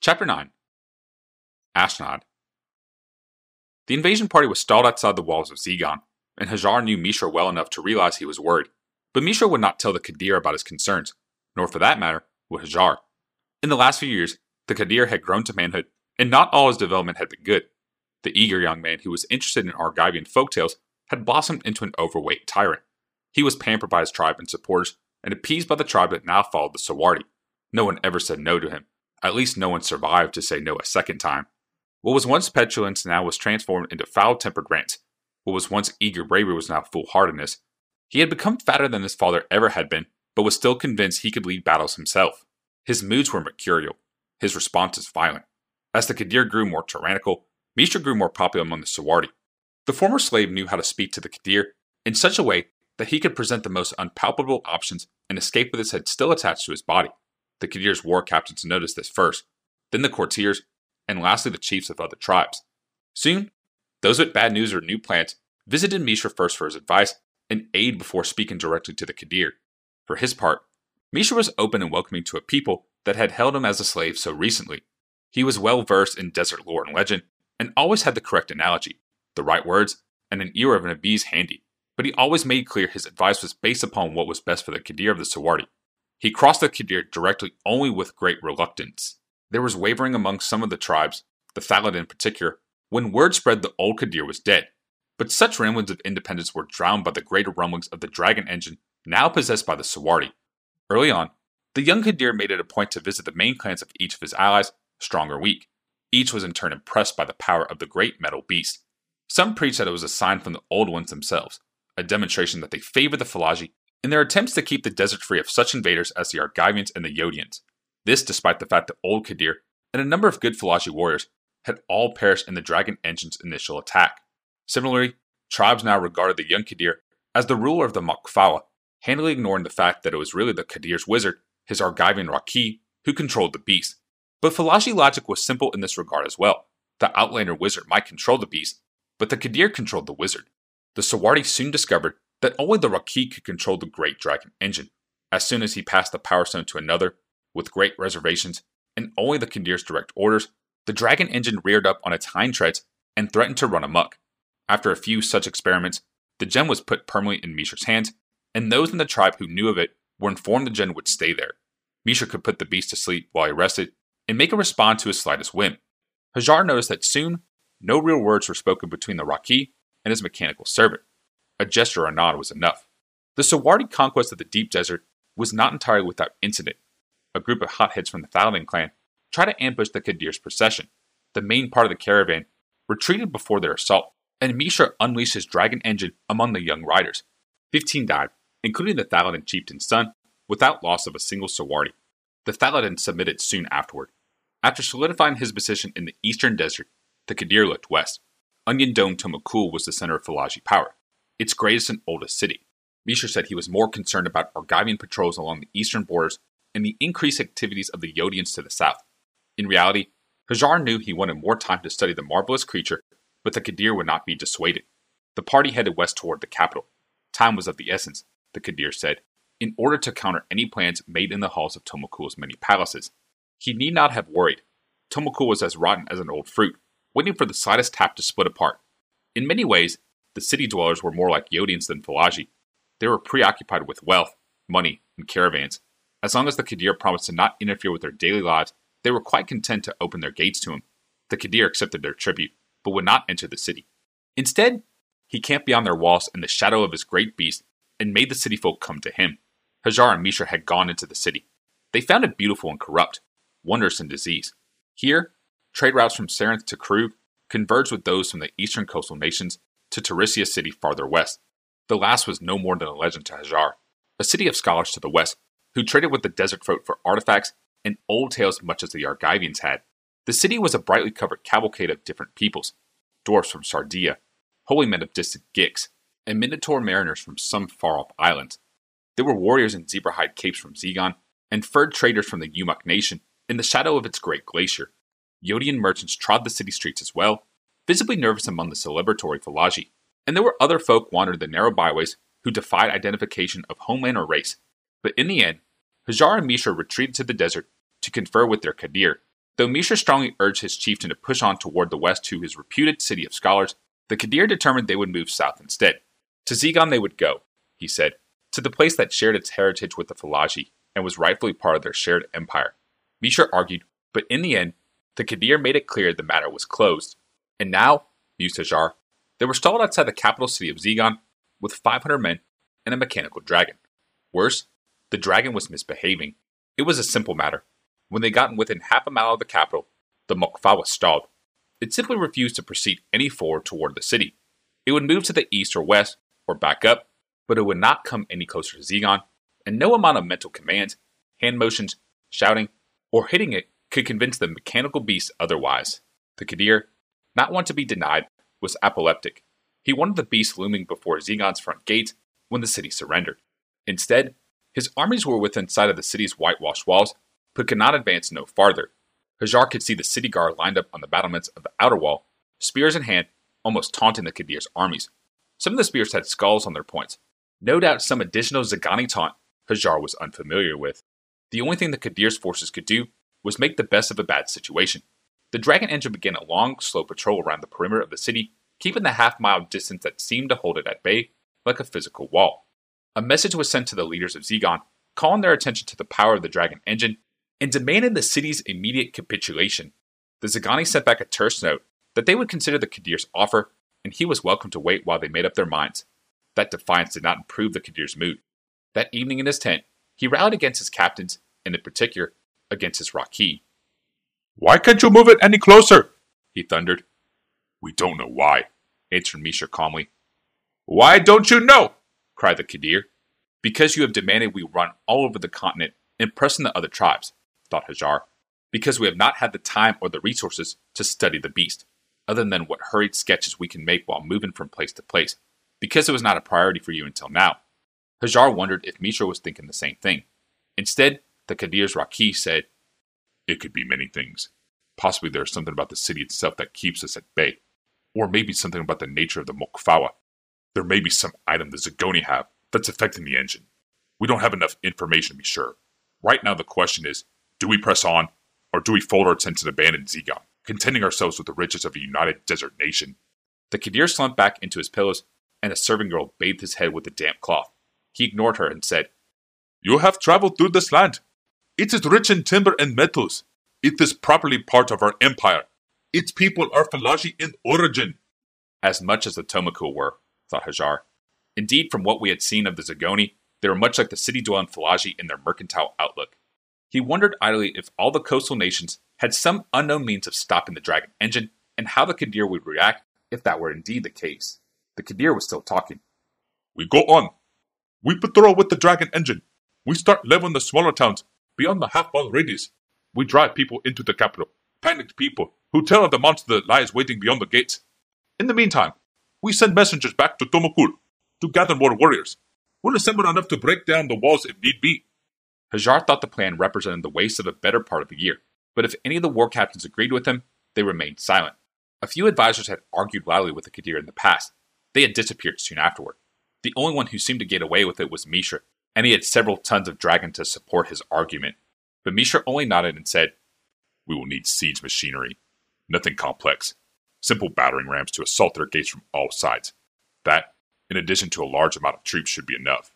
Chapter 9 Ashnod The invasion party was stalled outside the walls of Zegon, and Hajar knew Mishra well enough to realize he was worried. But Mishra would not tell the Kadir about his concerns, nor for that matter, would Hajar. In the last few years, the Kadir had grown to manhood, and not all his development had been good. The eager young man who was interested in Argivian folktales had blossomed into an overweight tyrant. He was pampered by his tribe and supporters, and appeased by the tribe that now followed the Sawardi. No one ever said no to him, at least no one survived to say no a second time. What was once petulance now was transformed into foul tempered rants. What was once eager bravery was now foolhardiness. He had become fatter than his father ever had been, but was still convinced he could lead battles himself. His moods were mercurial, his responses violent. As the Kadir grew more tyrannical, Mishra grew more popular among the Sawardi. The former slave knew how to speak to the Kadir in such a way that he could present the most unpalpable options and escape with his head still attached to his body. The Qadir's war captains noticed this first, then the courtiers, and lastly the chiefs of other tribes. Soon, those with bad news or new plans visited Mishra first for his advice and aid before speaking directly to the Qadir. For his part, Mishra was open and welcoming to a people that had held him as a slave so recently. He was well versed in desert lore and legend, and always had the correct analogy, the right words, and an ear of an Abiz handy. But he always made clear his advice was based upon what was best for the Qadir of the Sawardi. He crossed the Kadir directly only with great reluctance. There was wavering among some of the tribes, the Thalid in particular, when word spread the old Kadir was dead. But such ramblings of independence were drowned by the greater rumblings of the dragon engine now possessed by the Sawardi. Early on, the young Kadir made it a point to visit the main clans of each of his allies, strong or weak. Each was in turn impressed by the power of the great metal beast. Some preached that it was a sign from the old ones themselves, a demonstration that they favored the Falaji in their attempts to keep the desert free of such invaders as the Argivians and the Yotians. This despite the fact that Old Qadir and a number of good Falaji warriors had all perished in the Dragon Engine's initial attack. Similarly, tribes now regarded the young Qadir as the ruler of the Makfawa, handily ignoring the fact that it was really the Qadir's wizard, his Argivian Raki, who controlled the beast. But Falaji logic was simple in this regard as well. The Outlander wizard might control the beast, but the Qadir controlled the wizard. The Sawardi soon discovered that only the Raki could control the Great Dragon engine. As soon as he passed the Power Stone to another, with great reservations, and only the Kadir's direct orders, the Dragon engine reared up on its hind treads and threatened to run amok. After a few such experiments, the gem was put permanently in Mishra's hands, and those in the tribe who knew of it were informed the gem would stay there. Mishra could put the beast to sleep while he rested, and make it respond to his slightest whim. Hajar noticed that soon, no real words were spoken between the Raki and his mechanical servant. A gesture or nod was enough. The Sawardi conquest of the deep desert was not entirely without incident. A group of hotheads from the Thaladin clan tried to ambush the Kadir's procession. The main part of the caravan retreated before their assault, and Mishra unleashed his dragon engine among the young riders. Fifteen died, including the Thaladin chieftain's son, without loss of a single Sawardi. The Thaladin submitted soon afterward. After solidifying his position in the eastern desert, the Kadir looked west. Onion Dome Tomakul was the center of Falaji power its greatest and oldest city. Mishra said he was more concerned about Argivian patrols along the eastern borders and the increased activities of the Yotians to the south. In reality, Hajar knew he wanted more time to study the marvelous creature, but the Kadir would not be dissuaded. The party headed west toward the capital. Time was of the essence, the Kadir said, in order to counter any plans made in the halls of Tomakul's many palaces. He need not have worried. Tomakul was as rotten as an old fruit, waiting for the slightest tap to split apart. In many ways, the city dwellers were more like Yotians than Falaji. They were preoccupied with wealth, money, and caravans. As long as the Qadir promised to not interfere with their daily lives, they were quite content to open their gates to him. The Qadir accepted their tribute, but would not enter the city. Instead, he camped beyond their walls in the shadow of his great beast and made the city folk come to him. Hajar and Mishra had gone into the city. They found it beautiful and corrupt, wondrous in disease. Here, trade routes from Sarenth to Kroog converged with those from the eastern coastal nations to Tarisia city farther west. The last was no more than a legend to Hajar, a city of scholars to the west, who traded with the desert folk for artifacts and old tales much as the Argivians had. The city was a brightly covered cavalcade of different peoples, dwarfs from Sardia, holy men of distant Gix, and minotaur mariners from some far-off islands. There were warriors in zebra-hide capes from Zegon, and furred traders from the Yumuk nation in the shadow of its great glacier. Yotian merchants trod the city streets as well, visibly nervous among the celebratory Falaji, and there were other folk wandering the narrow byways who defied identification of homeland or race. But in the end, Hajar and Mishra retreated to the desert to confer with their Qadir. Though Mishra strongly urged his chieftain to push on toward the west to his reputed city of scholars, the Kadir determined they would move south instead. To Zegon they would go, he said, to the place that shared its heritage with the Falaji and was rightfully part of their shared empire. Mishra argued, but in the end, the Kadir made it clear the matter was closed. And now, mused they were stalled outside the capital city of Zegon with 500 men and a mechanical dragon. Worse, the dragon was misbehaving. It was a simple matter. When they got within half a mile of the capital, the Mokfa was stalled. It simply refused to proceed any forward toward the city. It would move to the east or west, or back up, but it would not come any closer to Zegon, and no amount of mental commands, hand motions, shouting, or hitting it could convince the mechanical beast otherwise. The Kadir, not one to be denied, was apoplectic. He wanted the beast looming before Zegon's front gates when the city surrendered. Instead, his armies were within sight of the city's whitewashed walls, but could not advance no farther. Hajar could see the city guard lined up on the battlements of the outer wall, spears in hand, almost taunting the Kadir's armies. Some of the spears had skulls on their points. No doubt some additional Zagani taunt Hajar was unfamiliar with. The only thing the Kadir's forces could do was make the best of a bad situation. The Dragon Engine began a long, slow patrol around the perimeter of the city, keeping the half mile distance that seemed to hold it at bay like a physical wall. A message was sent to the leaders of Zegon, calling their attention to the power of the Dragon Engine and demanded the city's immediate capitulation. The Zagani sent back a terse note that they would consider the Kadir's offer, and he was welcome to wait while they made up their minds. That defiance did not improve the Kadir's mood. That evening in his tent, he rallied against his captains, and in particular, against his Rakhi. Why can't you move it any closer? He thundered. We don't know why, answered Mishra calmly. Why don't you know? cried the Kadir. Because you have demanded we run all over the continent, impressing the other tribes, thought Hajar. Because we have not had the time or the resources to study the beast, other than what hurried sketches we can make while moving from place to place. Because it was not a priority for you until now. Hajar wondered if Mishra was thinking the same thing. Instead, the Kadir's Rakhi said, It could be many things. Possibly there is something about the city itself that keeps us at bay. Or maybe something about the nature of the Mokfawa. There may be some item the Zagoni have that's affecting the engine. We don't have enough information to be sure. Right now, the question is do we press on, or do we fold our tents and abandon Zegon, contenting ourselves with the riches of a united desert nation? The Kadir slumped back into his pillows, and a serving girl bathed his head with a damp cloth. He ignored her and said, You have traveled through this land. It is rich in timber and metals. It is properly part of our empire. Its people are Falaji in origin. As much as the Tomakul were, thought Hajar. Indeed, from what we had seen of the Zagoni, they were much like the city dwelling Falaji in their mercantile outlook. He wondered idly if all the coastal nations had some unknown means of stopping the dragon engine, and how the Kadir would react if that were indeed the case. The Kadir was still talking. We go on. We patrol with the dragon engine. We start leveling the smaller towns beyond the half mile radius. We drive people into the capital, panicked people who tell of the monster that lies waiting beyond the gates. In the meantime, we send messengers back to Tomakul to gather more warriors. We'll assemble enough to break down the walls if need be. Hajar thought the plan represented the waste of a better part of the year, but if any of the war captains agreed with him, they remained silent. A few advisors had argued loudly with the Kadir in the past. They had disappeared soon afterward. The only one who seemed to get away with it was Mishra, and he had several tons of dragon to support his argument. But Mishra only nodded and said, We will need siege machinery. Nothing complex. Simple battering rams to assault their gates from all sides. That, in addition to a large amount of troops, should be enough.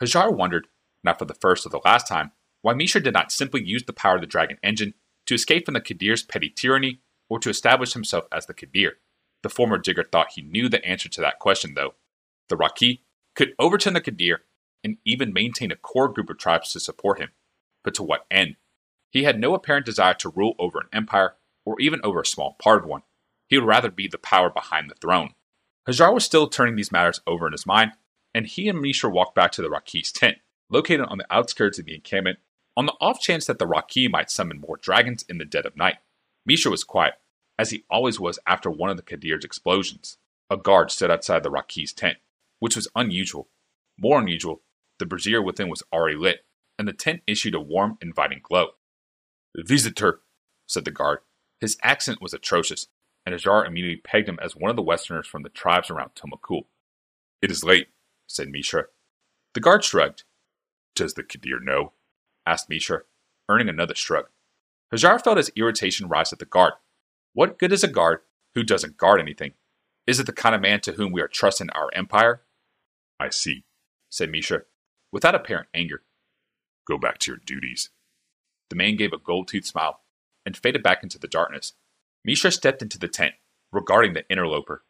Hajar wondered, not for the first or the last time, why Mishra did not simply use the power of the dragon engine to escape from the Kadir's petty tyranny or to establish himself as the Kadir. The former digger thought he knew the answer to that question, though. The Rakhi could overturn the Kadir and even maintain a core group of tribes to support him. But to what end? He had no apparent desire to rule over an empire or even over a small part of one. He would rather be the power behind the throne. Hajar was still turning these matters over in his mind, and he and Mishra walked back to the Rakhi's tent, located on the outskirts of the encampment, on the off chance that the Rakhi might summon more dragons in the dead of night. Mishra was quiet, as he always was after one of the Kadir's explosions. A guard stood outside the Rakhi's tent, which was unusual. More unusual, the brazier within was already lit, and the tent issued a warm, inviting glow. Visitor, said the guard. His accent was atrocious, and Hajar immediately pegged him as one of the Westerners from the tribes around Tomakul. It is late, said Mishra. The guard shrugged. Does the Kadir know? asked Mishra, earning another shrug. Hajar felt his irritation rise at the guard. What good is a guard who doesn't guard anything? Is it the kind of man to whom we are trusting our empire? I see, said Mishra, without apparent anger. Go back to your duties. The man gave a gold toothed smile and faded back into the darkness. Mishra stepped into the tent, regarding the interloper.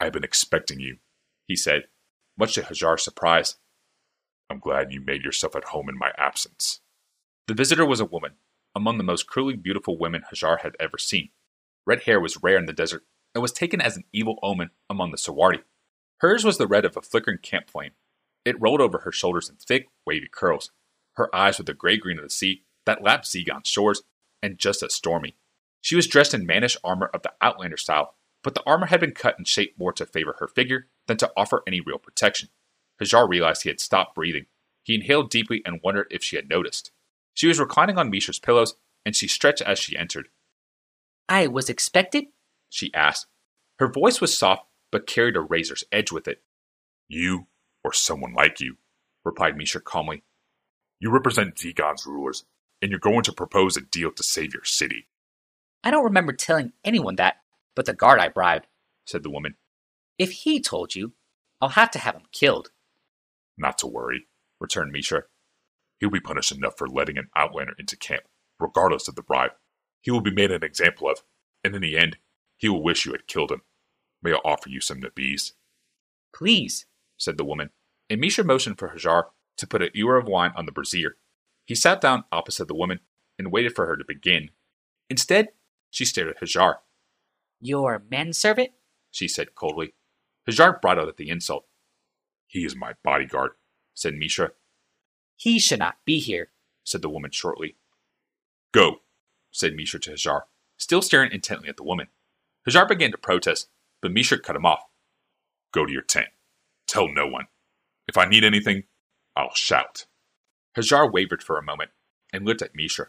I have been expecting you, he said, much to Hajar's surprise. I'm glad you made yourself at home in my absence. The visitor was a woman, among the most cruelly beautiful women Hajar had ever seen. Red hair was rare in the desert and was taken as an evil omen among the Sawardi. Hers was the red of a flickering camp flame. It rolled over her shoulders in thick, wavy curls. Her eyes were the gray green of the sea that lapped Zegon's shores, and just as stormy. She was dressed in mannish armor of the Outlander style, but the armor had been cut and shaped more to favor her figure than to offer any real protection. Hajar realized he had stopped breathing. He inhaled deeply and wondered if she had noticed. She was reclining on Mishra's pillows, and she stretched as she entered. I was expected? she asked. Her voice was soft, but carried a razor's edge with it. You, or someone like you, replied Mishra calmly. You represent Zegon's rulers, and you're going to propose a deal to save your city. I don't remember telling anyone that, but the guard I bribed, said the woman. If he told you, I'll have to have him killed. Not to worry, returned Mishra. He'll be punished enough for letting an outlander into camp, regardless of the bribe. He will be made an example of, and in the end, he will wish you had killed him. May I offer you some nabis? Please, said the woman, and Mishra motioned for Hajar to put a ewer of wine on the brazier. He sat down opposite the woman and waited for her to begin. Instead, she stared at Hajar. Your manservant? she said coldly. Hajar bridled at the insult. He is my bodyguard, said Mishra. He should not be here, said the woman shortly. Go, said Mishra to Hajar, still staring intently at the woman. Hajar began to protest, but Mishra cut him off. Go to your tent. Tell no one. If I need anything, I'll shout. Hajar wavered for a moment and looked at Mishra.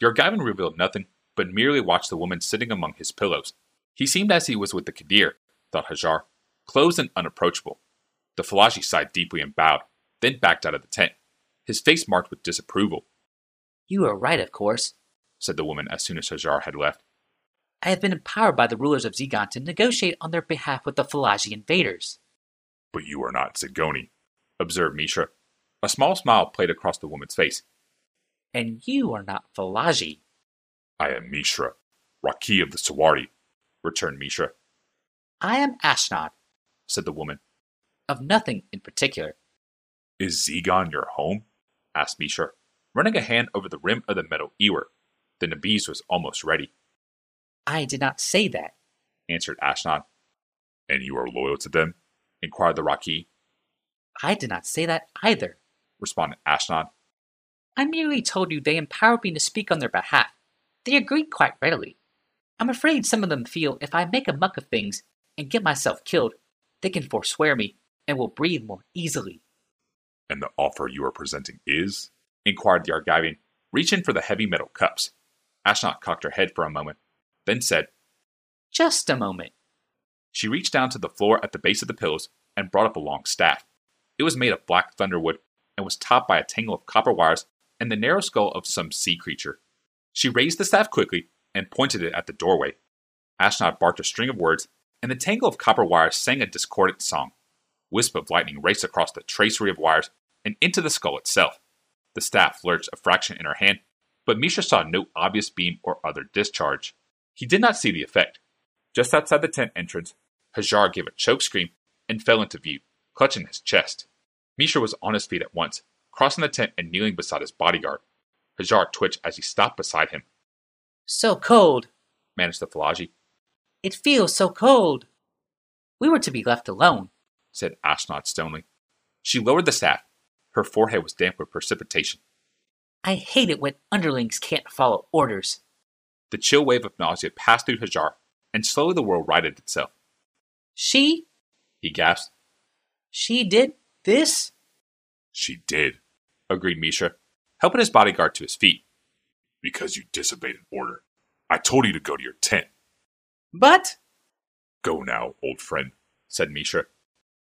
The Argivian revealed nothing, but merely watched the woman sitting among his pillows. He seemed as he was with the Kadir, thought Hajar, closed and unapproachable. The Falaji sighed deeply and bowed, then backed out of the tent, his face marked with disapproval. You are right, of course, said the woman as soon as Hajar had left. I have been empowered by the rulers of Zegon to negotiate on their behalf with the Falaji invaders. But you are not Zagoni, observed Mishra. A small smile played across the woman's face. And you are not Falaji. I am Mishra, Raki of the Sawardi, returned Mishra. I am Ashnod, said the woman. Of nothing in particular. Is Zegon your home? asked Mishra, running a hand over the rim of the metal ewer. The Nabis was almost ready. I did not say that, answered Ashnod. And you are loyal to them? Inquired the Raki. I did not say that either, responded Ashnod. I merely told you they empowered me to speak on their behalf. They agreed quite readily. I'm afraid some of them feel if I make a muck of things and get myself killed, they can forswear me and will breathe more easily. And the offer you are presenting is? inquired the Argivian, reaching for the heavy metal cups. Ashnod cocked her head for a moment, then said, Just a moment. She reached down to the floor at the base of the pillows and brought up a long staff. It was made of black thunderwood and was topped by a tangle of copper wires and the narrow skull of some sea creature. She raised the staff quickly and pointed it at the doorway. Ashnod barked a string of words, and the tangle of copper wires sang a discordant song. Wisp of lightning raced across the tracery of wires and into the skull itself. The staff lurched a fraction in her hand, but Mishra saw no obvious beam or other discharge. He did not see the effect. Just outside the tent entrance, Hajar gave a choke scream and fell into view, clutching his chest. Mishra was on his feet at once, crossing the tent and kneeling beside his bodyguard. Hajar twitched as he stopped beside him. So cold, managed the Falaji. It feels so cold. We were to be left alone, said Ashnod stonily. She lowered the staff. Her forehead was damp with precipitation. I hate it when underlings can't follow orders. The chill wave of nausea passed through Hajar, and slowly the world righted itself. She? He gasped. She did this? She did, agreed Mishra, helping his bodyguard to his feet. Because you disobeyed an order. I told you to go to your tent. But. Go now, old friend, said Mishra.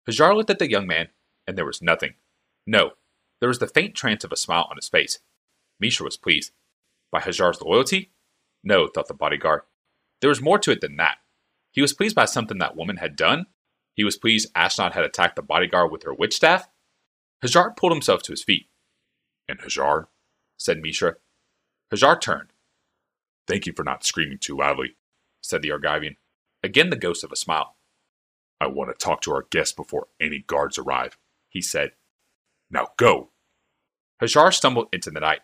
Hajar looked at the young man, and there was nothing. No, there was the faint trance of a smile on his face. Mishra was pleased. By Hajar's loyalty? No, thought the bodyguard. There was more to it than that. He was pleased by something that woman had done. He was pleased Ashnod had attacked the bodyguard with her witch staff. Hajar pulled himself to his feet. And Hajar? said Mishra. Hajar turned. Thank you for not screaming too loudly, said the Argivian, again the ghost of a smile. I want to talk to our guest before any guards arrive, he said. Now go! Hajar stumbled into the night.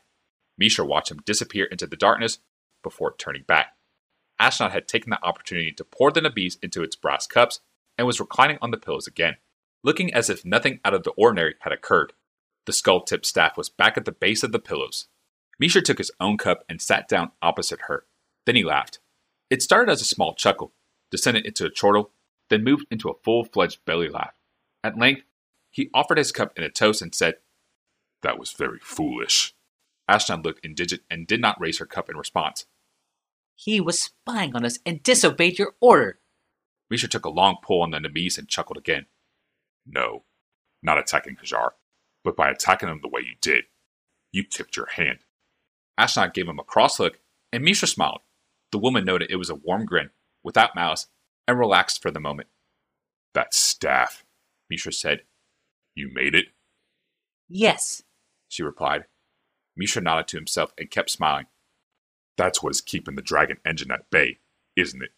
Mishra watched him disappear into the darkness before turning back. Ashnod had taken the opportunity to pour the Nabis into its brass cups and was reclining on the pillows again, looking as if nothing out of the ordinary had occurred. The skull tipped staff was back at the base of the pillows. Mishra took his own cup and sat down opposite her. Then he laughed. It started as a small chuckle, descended into a chortle, then moved into a full fledged belly laugh. At length, he offered his cup in a toast and said, That was very foolish. Ashnod looked indigent and did not raise her cup in response. He was spying on us and disobeyed your order. Mishra took a long pull on the Nabis and chuckled again. No, not attacking Hajar, but by attacking him the way you did. You tipped your hand. Ashnod gave him a cross look, and Mishra smiled. The woman noted it was a warm grin, without malice, and relaxed for the moment. That staff, Mishra said. You made it? Yes, she replied. Mishra nodded to himself and kept smiling. That's what is keeping the dragon engine at bay, isn't it?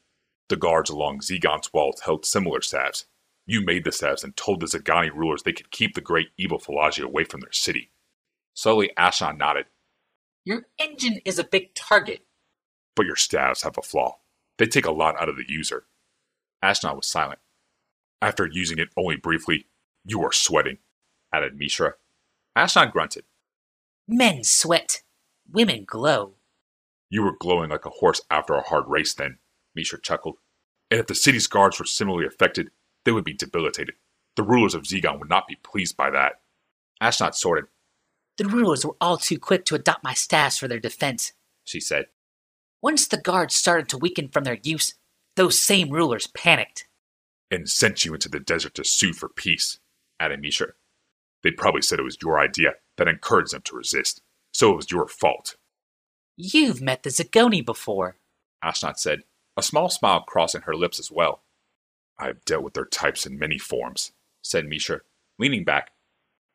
The guards along Zegon's walls held similar staves. You made the staves and told the Zagani rulers they could keep the great evil Falaji away from their city. Slowly, Ashnod nodded. Your engine is a big target. But your staves have a flaw. They take a lot out of the user. Ashnod was silent. After using it only briefly, you are sweating, added Mishra. Ashnod grunted. Men sweat. Women glow. You were glowing like a horse after a hard race then, Mishra chuckled. And if the city's guards were similarly affected, they would be debilitated. The rulers of Zegon would not be pleased by that. Ashnod sorted. The rulers were all too quick to adopt my staffs for their defense, she said. Once the guards started to weaken from their use, those same rulers panicked. And sent you into the desert to sue for peace, added Mishra. They probably said it was your idea that encouraged them to resist, so it was your fault. You've met the Zagoni before, Ashnod said, a small smile crossing her lips as well. I have dealt with their types in many forms, said Mishra, leaning back.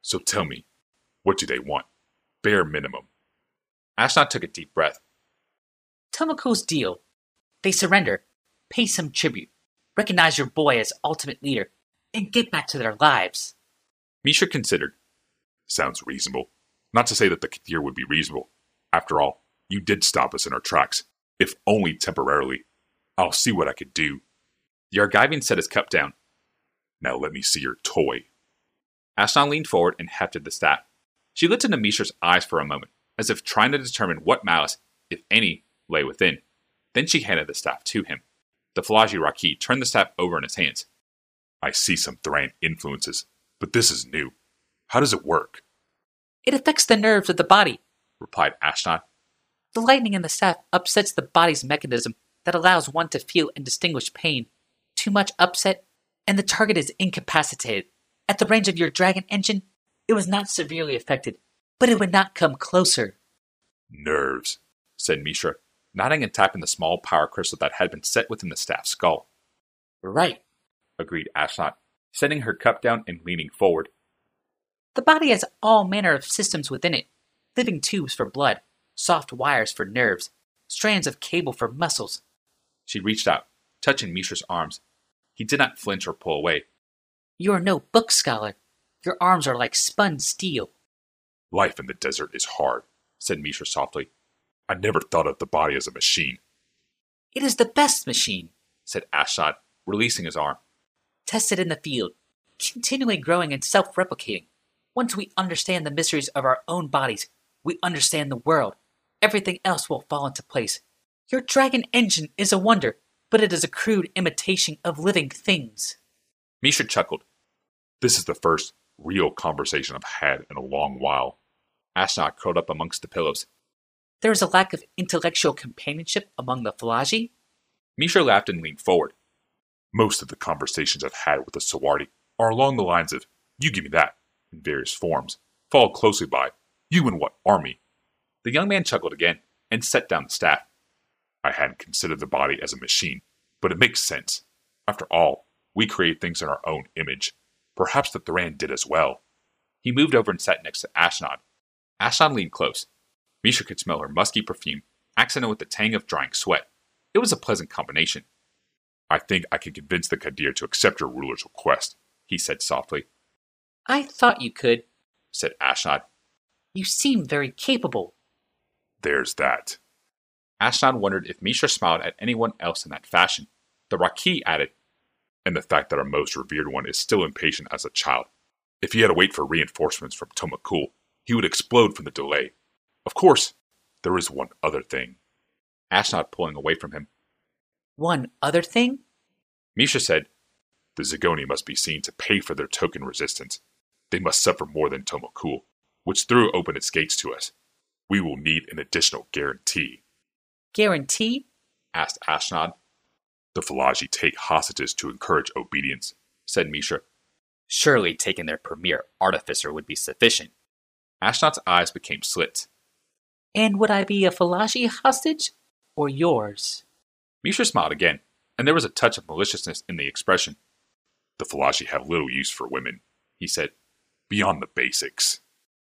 So tell me, what do they want? Bare minimum. Ashnod took a deep breath. Tomakul's deal. They surrender, pay some tribute, recognize your boy as ultimate leader, and get back to their lives. Mishra considered. Sounds reasonable. Not to say that the Kadir would be reasonable. After all, you did stop us in our tracks, if only temporarily. I'll see what I could do. The Argivian set his cup down. Now let me see your toy. Ashnod leaned forward and hefted the staff. She looked into Mishra's eyes for a moment, as if trying to determine what malice, if any, lay within. Then she handed the staff to him. The Falaji Raki turned the staff over in his hands. I see some Thran influences, but this is new. How does it work? It affects the nerves of the body, replied Ashnod. The lightning in the staff upsets the body's mechanism that allows one to feel and distinguish pain. Too much upset, and the target is incapacitated. At the range of your dragon engine, it was not severely affected, but it would not come closer. Nerves, said Mishra, nodding and tapping the small power crystal that had been set within the staff's skull. Right, agreed Ashnod, setting her cup down and leaning forward. The body has all manner of systems within it living tubes for blood, soft wires for nerves, strands of cable for muscles. She reached out, touching Mishra's arms. He did not flinch or pull away. You are no book scholar. Your arms are like spun steel. Life in the desert is hard, said Mishra softly. I never thought of the body as a machine. It is the best machine, said Ashnod, releasing his arm. Tested in the field, continually growing and self replicating. Once we understand the mysteries of our own bodies, we understand the world. Everything else will fall into place. Your dragon engine is a wonder, but it is a crude imitation of living things. Mishra chuckled. This is the first real conversation I've had in a long while. Ashnod curled up amongst the pillows. There is a lack of intellectual companionship among the Falaji? Mishra laughed and leaned forward. Most of the conversations I've had with the Sawardi are along the lines of, you give me that, in various forms, followed closely by, you and what army? The young man chuckled again. and set down the staff. I hadn't considered the body as a machine, but it makes sense. After all, we create things in our own image. Perhaps the Thran did as well. He moved over and sat next to Ashnod. Ashnod leaned close. Mishra could smell her musky perfume, accented with the tang of drying sweat. It was a pleasant combination. I think I can convince the Kadir to accept your ruler's request, he said softly. I thought you could, said Ashnod. You seem very capable. There's that. Ashnod wondered if Mishra smiled at anyone else in that fashion. The Rakhi added, And the fact that our most revered one is still impatient as a child. If he had to wait for reinforcements from Tomakul, he would explode from the delay. Of course, there is one other thing. Ashnod pulling away from him. One other thing? Mishra said, The Zagoni must be seen to pay for their token resistance. They must suffer more than Tomakul, which threw open its gates to us. We will need an additional guarantee. Guarantee? asked Ashnod. The Falaji take hostages to encourage obedience, said Mishra. Surely taking their premier artificer would be sufficient. Ashnod's eyes became slits. And would I be a Falaji hostage? Or yours? Mishra smiled again, and there was a touch of maliciousness in the expression. The Falaji have little use for women, he said, beyond the basics.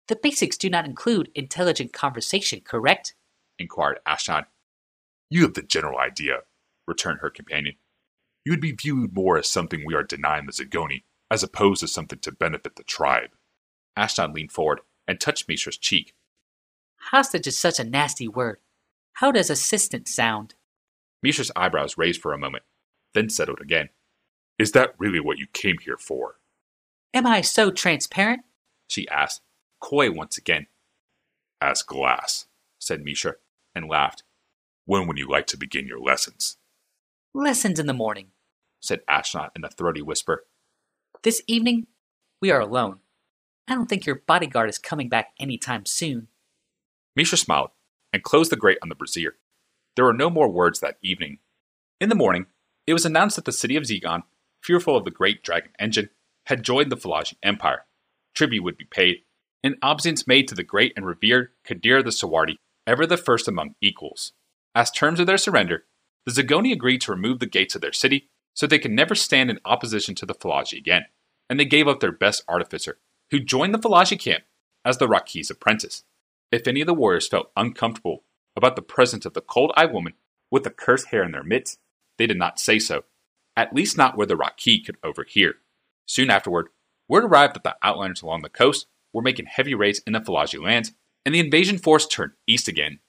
The basics do not include intelligent conversation, correct? inquired Ashnod. You have the general idea, returned her companion. You would be viewed more as something we are denying the Zagoni, as opposed to something to benefit the tribe. Ashnod leaned forward and touched Mishra's cheek. Hostage is such a nasty word. How does assistant sound? Mishra's eyebrows raised for a moment, then settled again. Is that really what you came here for? Am I so transparent? She asked, coy once again. As glass, said Mishra, and laughed. When would you like to begin your lessons? Lessons in the morning, said Ashnod in a throaty whisper. This evening, we are alone. I don't think your bodyguard is coming back any time soon. Mishra smiled and closed the grate on the brazier. There were no more words that evening. In the morning, it was announced that the city of Zegon, fearful of the great dragon engine, had joined the Falaji Empire. Tribute would be paid, and obeisance made to the great and revered Kadir the Sawardi, ever the first among equals. As terms of their surrender, the Zagoni agreed to remove the gates of their city so they could never stand in opposition to the Falaji again, and they gave up their best artificer, who joined the Falaji camp as the Rakhi's apprentice. If any of the warriors felt uncomfortable about the presence of the cold eyed woman with the cursed hair in their midst, they did not say so, at least not where the Rakhi could overhear. Soon afterward, word arrived that the outlanders along the coast were making heavy raids in the Falaji lands, and the invasion force turned east again